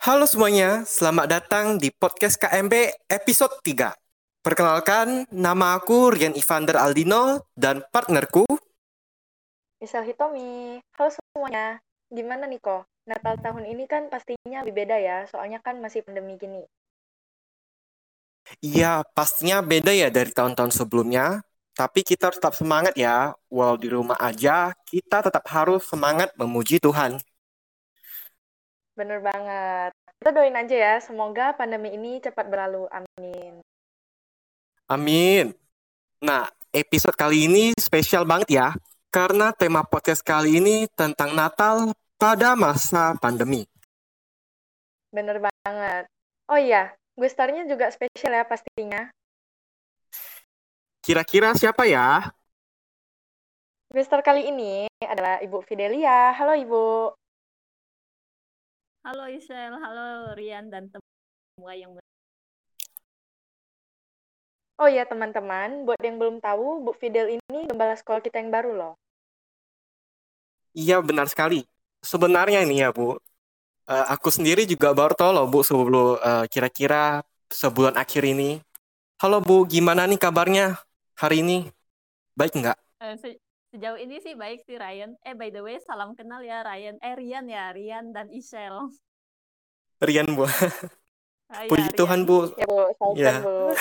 Halo semuanya, selamat datang di podcast KMB episode 3. Perkenalkan, nama aku Rian Ivander Aldino dan partnerku Misal Hitomi. Halo semuanya. Gimana nih kok? Natal tahun ini kan pastinya lebih beda ya, soalnya kan masih pandemi gini. Iya, pastinya beda ya dari tahun-tahun sebelumnya. Tapi kita harus tetap semangat ya. Walau di rumah aja, kita tetap harus semangat memuji Tuhan. Bener banget. Kita doain aja ya, semoga pandemi ini cepat berlalu. Amin. Amin. Nah, episode kali ini spesial banget ya. Karena tema podcast kali ini tentang Natal pada masa pandemi. Bener banget. Oh iya, gue starnya juga spesial ya pastinya. Kira-kira siapa ya? Gue star kali ini adalah Ibu Fidelia. Halo Ibu. Halo Isel, halo Rian dan semua yang Oh iya teman-teman, buat yang belum tahu, Bu Fidel ini gembala sekolah kita yang baru loh. Iya, benar sekali. Sebenarnya ini ya, Bu. eh, aku sendiri juga baru tahu loh, Bu, sebelum eh, kira-kira sebulan akhir ini. Halo, Bu. Gimana nih kabarnya hari ini? Baik nggak? Eh, se- sejauh ini sih baik sih Ryan. Eh by the way, salam kenal ya Ryan. Eh Rian ya, Rian dan Isel. Rian, Bu. Ah, ya, Puji Tuhan, Rian. Bu. Ya Bu, salam Ya. Bu.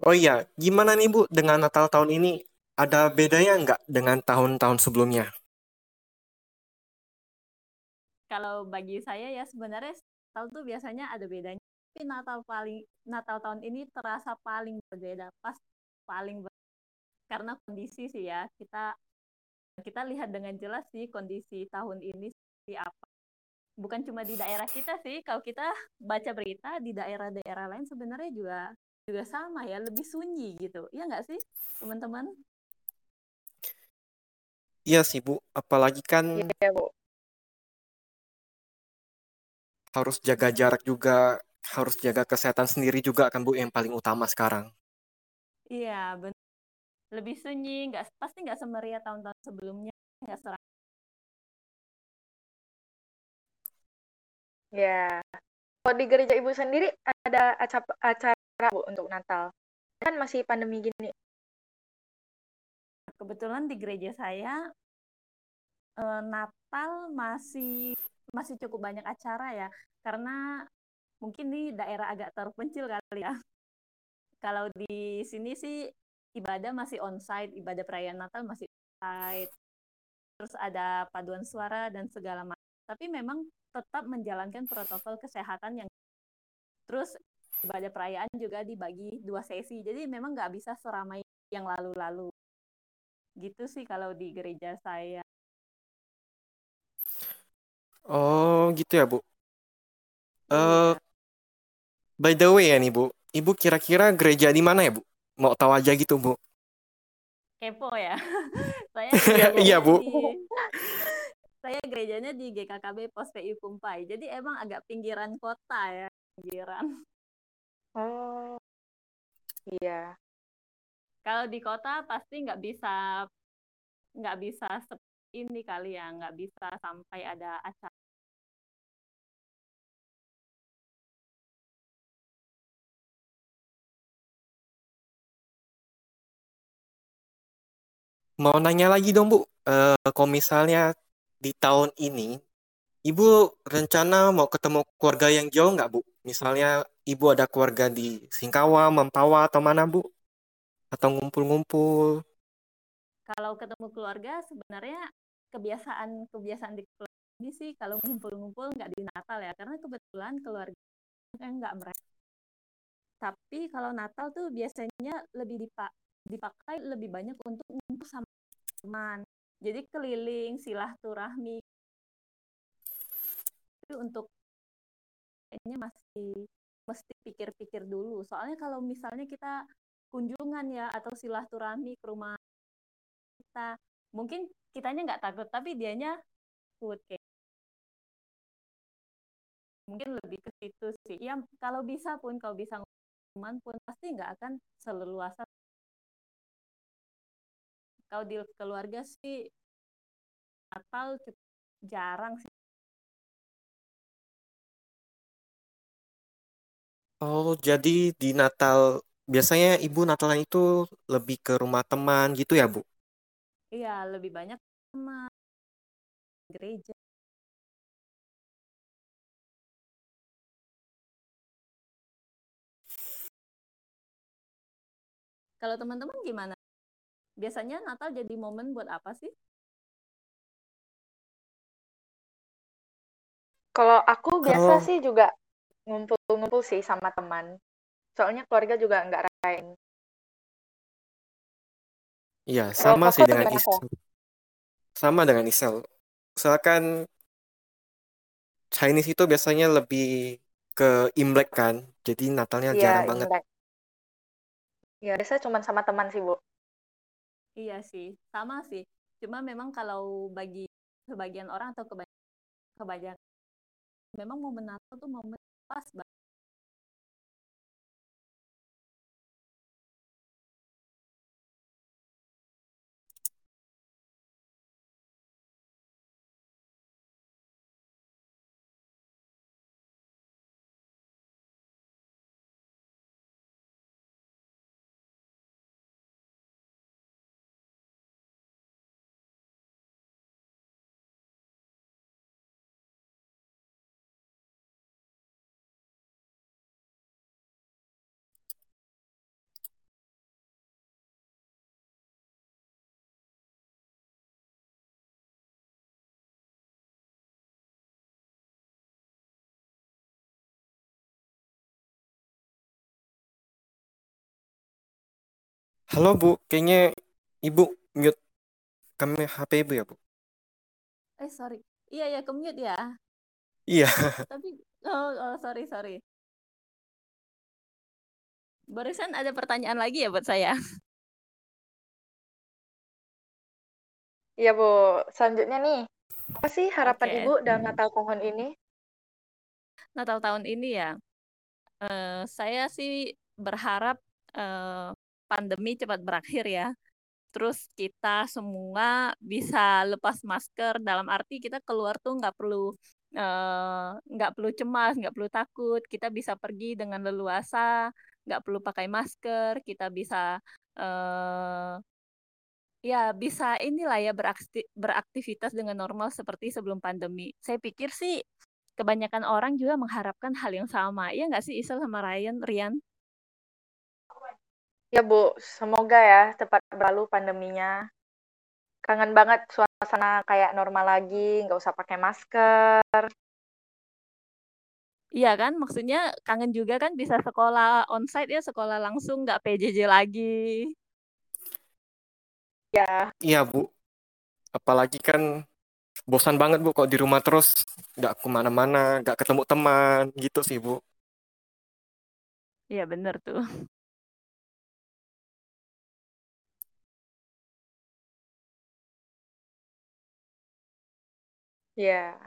Oh iya, gimana nih, Bu, dengan Natal tahun ini? Ada bedanya nggak dengan tahun-tahun sebelumnya? Kalau bagi saya ya sebenarnya Natal tuh biasanya ada bedanya. Tapi Natal paling Natal tahun ini terasa paling berbeda, pas paling karena kondisi sih ya. Kita kita lihat dengan jelas sih kondisi tahun ini seperti apa. Bukan cuma di daerah kita sih, kalau kita baca berita di daerah-daerah lain sebenarnya juga juga sama ya, lebih sunyi gitu. Iya nggak sih, teman-teman? Iya sih, Bu. Apalagi kan Iya Bu. harus jaga jarak juga, harus jaga kesehatan sendiri juga kan, Bu, yang paling utama sekarang. Iya, benar. Lebih sunyi, nggak pasti nggak semeriah tahun-tahun sebelumnya, nggak seram. Ya. Kalau di gereja Ibu sendiri ada acara, acara Bu untuk Natal. Kan masih pandemi gini. Kebetulan di gereja saya eh, Natal masih masih cukup banyak acara ya, karena mungkin di daerah agak terpencil kali ya. Kalau di sini sih ibadah masih onsite, ibadah perayaan Natal masih onsite. Terus ada paduan suara dan segala macam. Tapi memang tetap menjalankan protokol kesehatan yang terus ibadah perayaan juga dibagi dua sesi. Jadi memang nggak bisa seramai yang lalu-lalu. Gitu sih kalau di gereja saya. Oh, gitu ya, Bu. Eh, Iya. by the way ya nih, Bu. Ibu kira-kira gereja di mana ya, Bu? Mau tahu aja gitu, Bu. Kepo ya. saya Iya, Bu. di saya gerejanya di GKKB Pos PI Kumpai. Jadi emang agak pinggiran kota ya, pinggiran. Oh. Iya. Kalau di kota pasti nggak bisa nggak bisa seperti ini kali ya, nggak bisa sampai ada acara. Mau nanya lagi dong, Bu. Eh, kalau misalnya di tahun ini, Ibu rencana mau ketemu keluarga yang jauh nggak, Bu? Misalnya Ibu ada keluarga di Singkawa, Mempawah, atau mana, Bu? Atau ngumpul-ngumpul? Kalau ketemu keluarga sebenarnya kebiasaan kebiasaan di keluarga ini sih kalau ngumpul-ngumpul nggak di Natal ya, karena kebetulan keluarga nggak mereka. Tapi kalau Natal tuh biasanya lebih dipa- dipakai lebih banyak untuk ngumpul sama teman. Jadi keliling, silaturahmi. Tapi untuk kayaknya masih mesti pikir-pikir dulu. Soalnya kalau misalnya kita kunjungan ya atau silaturahmi ke rumah kita, mungkin kitanya nggak takut, tapi dianya takut kayak mungkin lebih ke situ sih. Ya kalau bisa pun kalau bisa teman pun pasti nggak akan seleluasa kalau di keluarga sih Natal jarang sih Oh, jadi di Natal biasanya ibu Natalan itu lebih ke rumah teman gitu ya, Bu? Iya, lebih banyak teman gereja. Kalau teman-teman gimana? Biasanya Natal jadi momen buat apa sih? Kalau aku biasa sih juga ngumpul-ngumpul sih sama teman. Soalnya keluarga juga nggak rayain. iya sama sih Koko dengan? Isel. Sama dengan Isel. Misalkan Chinese itu biasanya lebih ke Imlek kan, jadi Natalnya Iya, jarang banget. Imlek. Ya, biasa cuma sama teman sih, Bu. Iya sih, sama sih. Cuma memang kalau bagi sebagian orang atau kebanyakan, kebanyakan memang momen Natal tuh momen pas banget. Halo Bu, kayaknya Ibu mute kami HP Ibu ya Bu? Eh, sorry. Iya, ya, commute ya. Iya, Tapi, oh, oh, sorry, sorry. Barusan ada pertanyaan lagi ya buat saya. Iya, Bu. Selanjutnya nih, apa sih harapan Ibu dalam Natal tahun ini? Natal tahun ini ya, eh, saya sih berharap eh, pandemi cepat berakhir ya. Terus kita semua bisa lepas masker dalam arti kita keluar tuh nggak perlu eh, nggak perlu cemas, nggak perlu takut. Kita bisa pergi dengan leluasa, nggak perlu pakai masker. Kita bisa eh, ya bisa inilah ya berakti- beraktivitas dengan normal seperti sebelum pandemi. Saya pikir sih kebanyakan orang juga mengharapkan hal yang sama. Iya nggak sih Isel sama Ryan, Rian? Ya, Bu. Semoga ya cepat berlalu pandeminya. Kangen banget suasana kayak normal lagi, nggak usah pakai masker. Iya kan, maksudnya kangen juga kan bisa sekolah onsite ya, sekolah langsung nggak PJJ lagi. Ya, iya Bu. Apalagi kan bosan banget Bu kok di rumah terus nggak ke mana-mana, nggak ketemu teman gitu sih Bu. Iya bener tuh. Ya.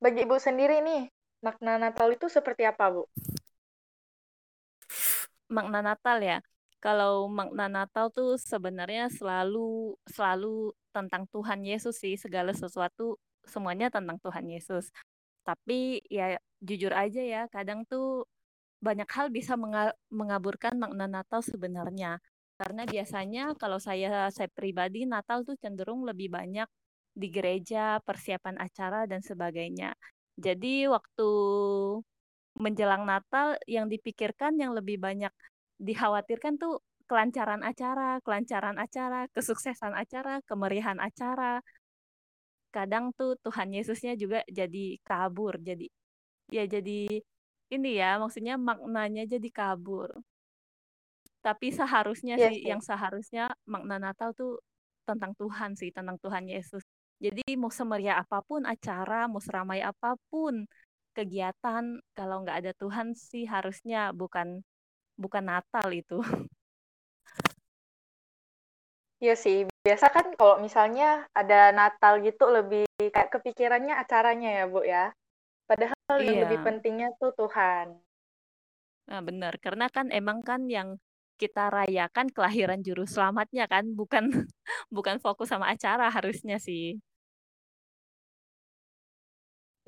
Bagi Ibu sendiri nih, makna Natal itu seperti apa, Bu? Makna Natal ya. Kalau makna Natal tuh sebenarnya selalu selalu tentang Tuhan Yesus sih, segala sesuatu semuanya tentang Tuhan Yesus. Tapi ya jujur aja ya, kadang tuh banyak hal bisa menga- mengaburkan makna Natal sebenarnya. Karena biasanya kalau saya saya pribadi Natal tuh cenderung lebih banyak di gereja, persiapan acara dan sebagainya. Jadi waktu menjelang Natal yang dipikirkan yang lebih banyak dikhawatirkan tuh kelancaran acara, kelancaran acara, kesuksesan acara, kemeriahan acara. Kadang tuh Tuhan Yesusnya juga jadi kabur, jadi ya jadi ini ya, maksudnya maknanya jadi kabur. Tapi seharusnya Iya sih, sih. yang seharusnya makna Natal tuh tentang Tuhan sih, tentang Tuhan Yesus. Jadi mau semeriah apa pun acara, mau seramai apa pun kegiatan, kalau nggak ada Tuhan sih harusnya bukan bukan Natal itu. Iya sih. Biasa kan kalau misalnya ada Natal gitu lebih kayak kepikirannya acaranya ya, Bu ya. Padahal yang lebih Iya, pentingnya tuh Tuhan. nah benar. Karena kan emang kan yang kita rayakan kelahiran juru selamatnya kan, bukan bukan fokus sama acara harusnya sih.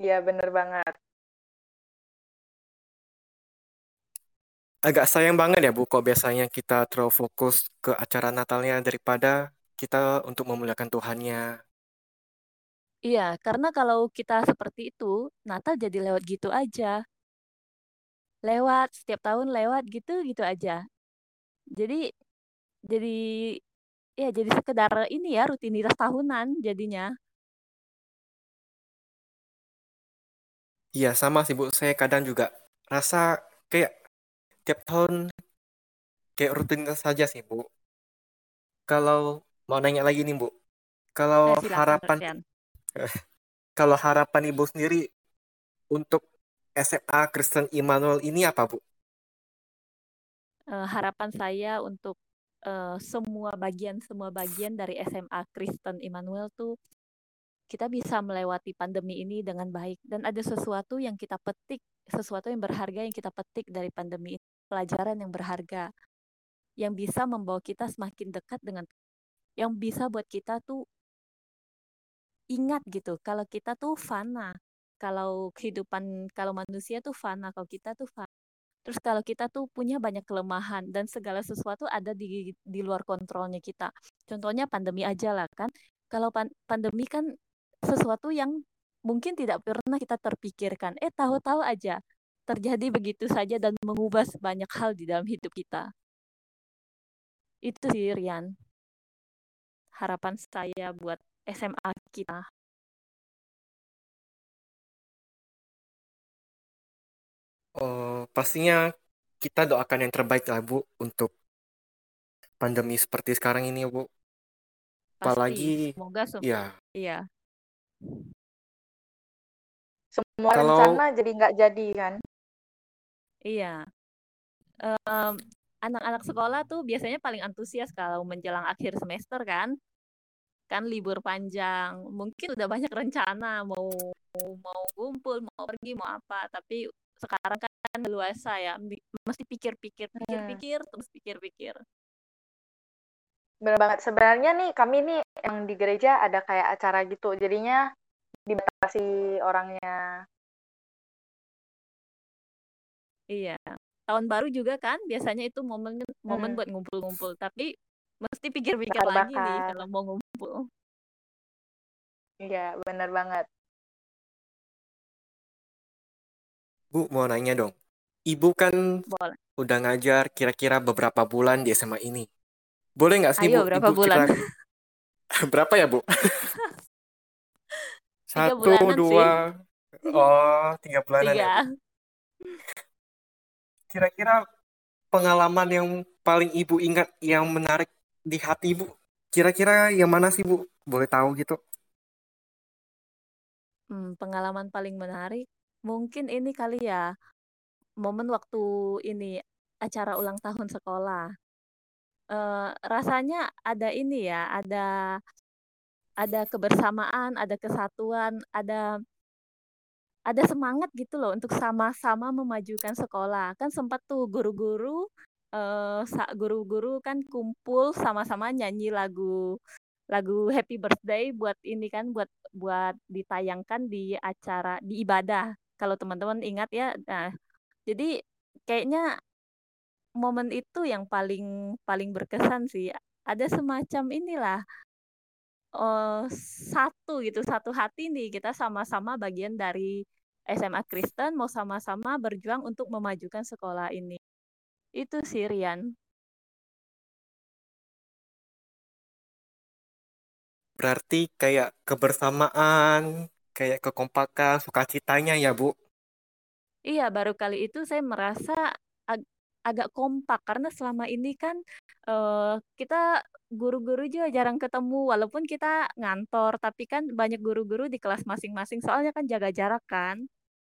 Iya, bener banget. agak sayang banget ya Bu, kok biasanya kita terlalu fokus ke acara Natalnya daripada kita untuk memuliakan Tuhannya. Iya, karena kalau kita seperti itu, Natal jadi lewat gitu aja. Lewat, setiap tahun lewat gitu, gitu aja. Jadi, jadi, ya jadi sekedar ini ya, rutinitas tahunan jadinya. Iya, sama sih Bu. Saya kadang juga rasa kayak tiap tahun kayak rutinitas saja sih Bu. Kalau mau nanya lagi nih Bu, kalau Eh, silakan, harapan kalau harapan Ibu sendiri untuk SMA Kristen Immanuel ini apa Bu? Eh, harapan saya untuk eh, semua bagian semua bagian dari SMA Kristen Immanuel tuh kita bisa melewati pandemi ini dengan baik. Dan ada sesuatu yang kita petik, sesuatu yang berharga yang kita petik dari pandemi ini, pelajaran yang berharga yang bisa membawa kita semakin dekat dengan yang bisa buat kita tuh ingat gitu kalau kita tuh fana kalau kehidupan kalau manusia tuh fana kalau kita tuh fana terus kalau kita tuh punya banyak kelemahan dan segala sesuatu ada di di luar kontrolnya kita. Contohnya pandemi aja lah kan. Kalau pan pandemi kan sesuatu yang mungkin tidak pernah kita terpikirkan. Eh tahu-tahu aja terjadi begitu saja dan mengubah banyak hal di dalam hidup kita. Itu sih Rian harapan saya buat SMA kita. Oh, pastinya kita doakan yang terbaik lah Bu untuk pandemi seperti sekarang ini Bu. Pasti, Apalagi semoga sem ya iya. Semua Kalau- rencana jadi nggak jadi kan? Iya. Em, anak-anak sekolah tuh biasanya paling antusias kalau menjelang akhir semester kan. Kan libur panjang. Mungkin udah banyak rencana mau mau kumpul, mau pergi, mau apa, tapi sekarang kan luasa ya. Mesti pikir-pikir, pikir-pikir, terus pikir-pikir. Bener banget. Sebenarnya nih kami nih yang di gereja ada kayak acara gitu. Jadinya dibatasi orangnya. Iya. Tahun baru juga kan biasanya itu momen momen Hmm. buat ngumpul-ngumpul, tapi mesti pikir-pikir lagi nih kalau mau ngumpul. Iya, bener banget. Bu mau nanya dong. Ibu kan Boleh. udah ngajar kira-kira beberapa bulan di SMA ini. Boleh nggak sih Ayo, Bu berapa Ibu bulan? cerita berapa ya Bu? Tiga Satu, bulanan sih. dua, oh tiga bulanan ya. Kira-kira pengalaman yang paling Ibu ingat yang menarik di hati Ibu, kira-kira yang mana sih Bu? Boleh tahu gitu? Hmm, pengalaman paling menarik mungkin ini kali ya momen waktu ini acara ulang tahun sekolah. Eh, rasanya ada ini ya, ada ada kebersamaan, ada kesatuan, ada ada semangat gitu loh untuk sama-sama memajukan sekolah. Kan sempat tuh guru-guru sa- guru-guru kan kumpul sama-sama nyanyi lagu lagu Happy Birthday buat ini kan buat buat ditayangkan di acara di ibadah. Kalau teman-teman ingat ya. Nah, jadi kayaknya momen itu yang paling paling berkesan sih. Ada semacam inilah eh satu gitu, satu hati nih kita sama-sama bagian dari SMA Kristen mau sama-sama berjuang untuk memajukan sekolah ini. Itu sih Rian. Berarti kayak kebersamaan, kayak kekompakan, sukacitanya ya Bu. Iya, baru kali itu saya merasa ag- agak kompak karena selama ini kan eh, kita guru-guru juga jarang ketemu walaupun kita ngantor, tapi kan banyak guru-guru di kelas masing-masing soalnya kan jaga jarak kan.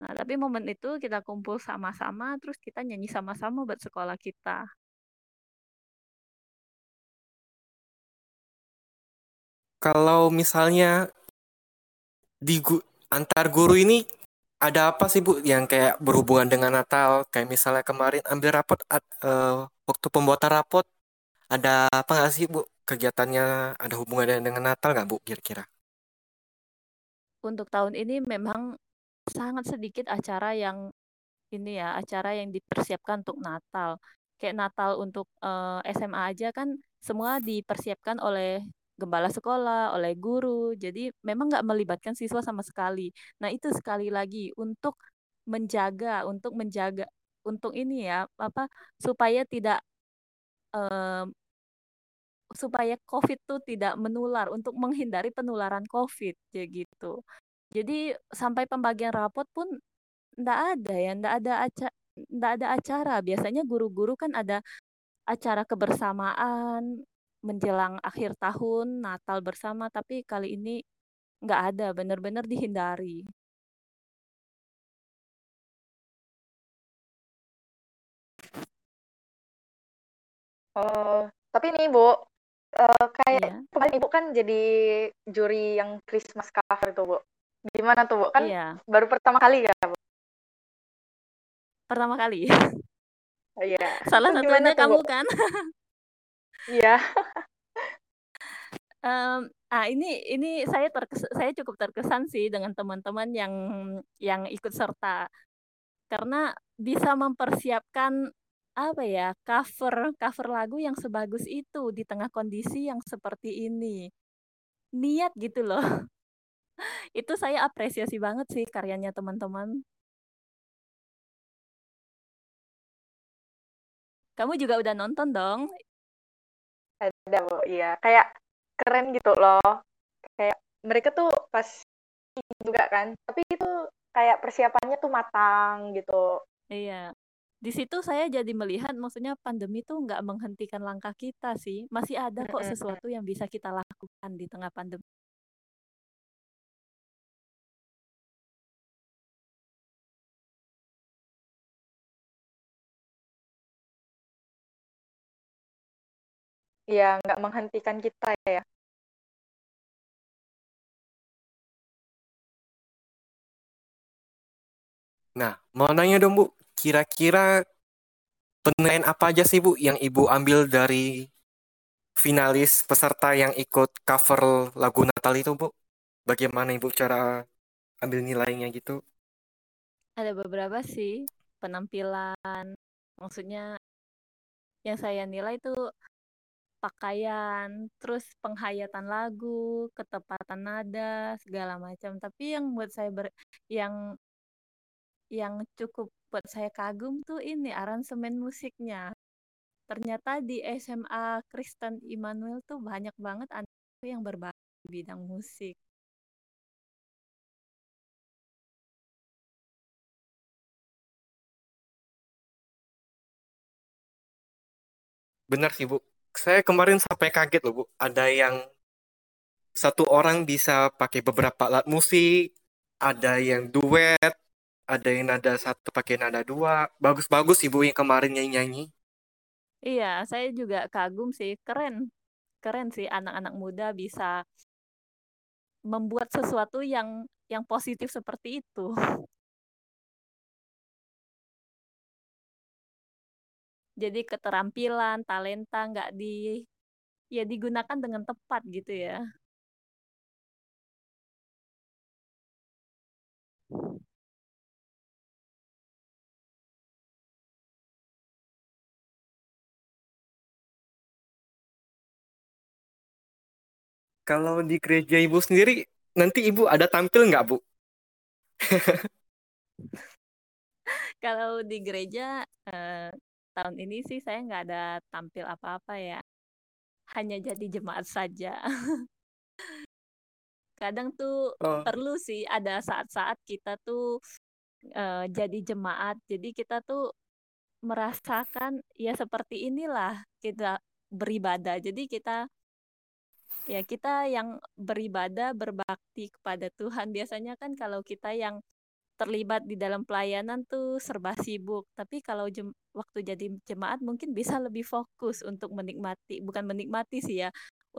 Nah, tapi momen itu kita kumpul sama-sama terus kita nyanyi sama-sama buat sekolah kita. Kalau misalnya di gu- antar guru ini ada apa sih Bu yang kayak berhubungan dengan Natal? Kayak misalnya kemarin ambil rapot eh, waktu pembuatan rapot ada apa nggak sih Bu kegiatannya ada hubungannya dengan Natal nggak Bu kira-kira? Untuk tahun ini memang sangat sedikit acara yang ini ya acara yang dipersiapkan untuk Natal. Kayak Natal untuk uh, eh, SMA aja kan semua dipersiapkan oleh gembala sekolah, oleh guru. Jadi memang nggak melibatkan siswa sama sekali. Nah itu sekali lagi untuk menjaga, untuk menjaga, untuk ini ya apa supaya tidak uh, supaya COVID itu tidak menular untuk menghindari penularan COVID ya gitu. Jadi sampai pembagian rapot pun enggak ada ya, enggak ada acara enggak ada acara. Biasanya guru-guru kan ada acara kebersamaan menjelang akhir tahun, Natal bersama, tapi kali ini enggak ada, benar-benar dihindari. Oh, tapi nih Bu, uh, kayak yeah. kemarin Ibu kan jadi juri yang Christmas cover tuh Bu. Gimana tuh Bu? Kan yeah. baru pertama kali ya Bu? Pertama kali. Oh, iya. Salah satunya kamu Bu? kan? Iya. um, ah ini ini saya terkes saya cukup terkesan sih dengan teman-teman yang yang ikut serta karena bisa mempersiapkan apa ya, cover cover lagu yang sebagus itu di tengah kondisi yang seperti ini. Niat gitu loh. Itu saya apresiasi banget sih karyanya teman-teman. Kamu juga udah nonton dong? Ada, Bu, iya. Kayak keren gitu loh. Kayak mereka tuh pas juga kan, tapi itu kayak persiapannya tuh matang gitu. Iya di situ saya jadi melihat maksudnya pandemi itu nggak menghentikan langkah kita sih masih ada kok sesuatu yang bisa kita lakukan di tengah pandemi Iya, nggak menghentikan kita ya. Nah, mau nanya dong Bu, kira-kira penilaian apa aja sih Bu yang Ibu ambil dari finalis peserta yang ikut cover lagu Natal itu Bu? Bagaimana Ibu cara ambil nilainya gitu? Ada beberapa sih penampilan, maksudnya yang saya nilai itu pakaian, terus penghayatan lagu, ketepatan nada, segala macam. Tapi yang buat saya ber, yang yang cukup buat saya kagum tuh ini aransemen musiknya. Ternyata di SMA Kristen Immanuel tuh banyak banget anak yang berbakat di bidang musik. Benar sih Bu. Saya kemarin sampai kaget loh Bu. Ada yang satu orang bisa pakai beberapa alat musik, ada yang duet, ada yang nada satu pakai nada dua. Bagus-bagus ibu yang kemarin nyanyi-nyanyi. Iya saya juga kagum sih. Keren. Keren sih anak-anak muda bisa membuat sesuatu yang yang positif seperti itu jadi keterampilan talenta nggak di ya digunakan dengan tepat gitu ya Kalau di gereja ibu sendiri, nanti ibu ada tampil nggak bu? Kalau di gereja eh, tahun ini sih saya nggak ada tampil apa-apa ya, hanya jadi jemaat saja. Kadang tuh oh. perlu sih ada saat-saat kita tuh uh, jadi jemaat, jadi kita tuh merasakan ya seperti inilah kita beribadah. Jadi kita ya kita yang beribadah berbakti kepada Tuhan biasanya kan kalau kita yang terlibat di dalam pelayanan tuh serba sibuk tapi kalau jem, waktu jadi jemaat mungkin bisa lebih fokus untuk menikmati bukan menikmati sih ya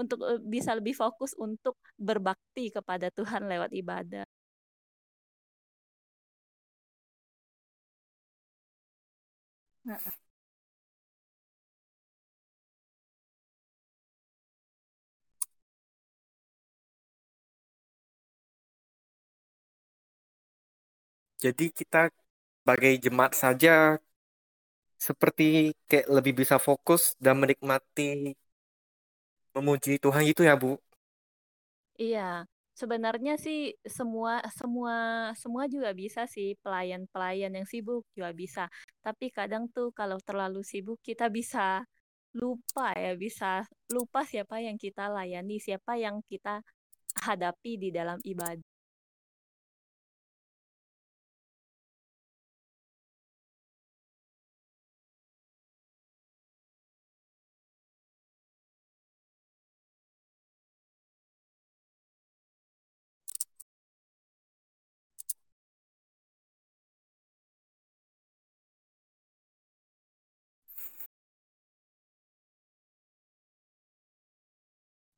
untuk uh, bisa lebih fokus untuk berbakti kepada Tuhan lewat ibadah nah. Jadi kita sebagai jemaat saja seperti kayak lebih bisa fokus dan menikmati memuji Tuhan itu ya Bu. Iya, sebenarnya sih semua semua semua juga bisa sih pelayan-pelayan yang sibuk juga bisa. Tapi kadang tuh kalau terlalu sibuk kita bisa lupa ya, bisa lupa siapa yang kita layani, siapa yang kita hadapi di dalam ibadah.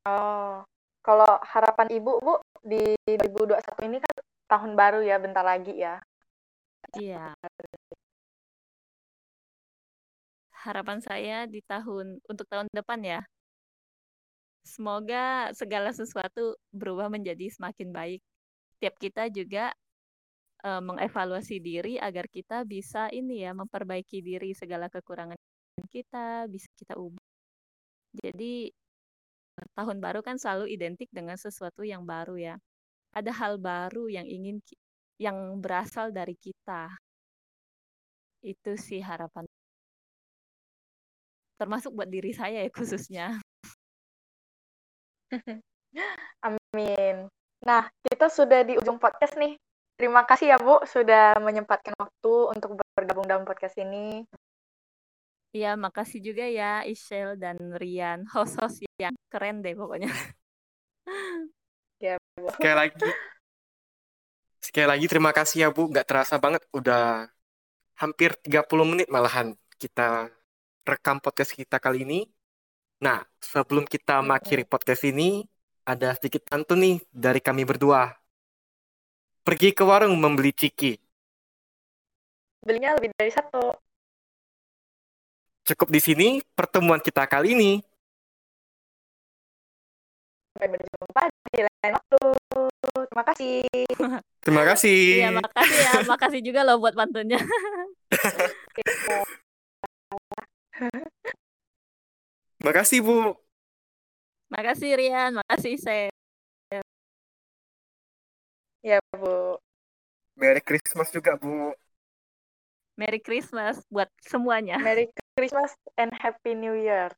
Oh, kalau harapan Ibu, Bu, di 2021 ini kan tahun baru ya, bentar lagi ya. Iya. Harapan saya di tahun untuk tahun depan ya. Semoga segala sesuatu berubah menjadi semakin baik. Tiap kita juga uh, mengevaluasi diri agar kita bisa ini ya memperbaiki diri segala kekurangan kita bisa kita ubah. Jadi tahun baru kan selalu identik dengan sesuatu yang baru ya. Ada hal baru yang ingin yang berasal dari kita. Itu sih harapan. Termasuk buat diri saya ya khususnya. Amin. Nah, kita sudah di ujung podcast nih. Terima kasih ya Bu sudah menyempatkan waktu untuk bergabung dalam podcast ini. Iya, makasih juga ya Ishel dan Rian, host-host yang keren deh pokoknya. Ya, Bu. Sekali lagi, sekali lagi terima kasih ya Bu, nggak terasa banget udah hampir 30 menit malahan kita rekam podcast kita kali ini. Nah, sebelum kita mengakhiri podcast ini, ada sedikit pantun nih dari kami berdua. Pergi ke warung membeli ciki. Belinya lebih dari satu. Cukup di sini pertemuan kita kali ini. Sampai berjumpa di lain waktu. Terima kasih. Terima kasih. Iya, makasih ya. Makasih juga loh buat pantunnya. Makasih, Bu. Makasih, Rian. Makasih, Saya. Ya, Bu. Merry Christmas juga, Bu. Merry Christmas buat semuanya. Merry Christmas and Happy New Year.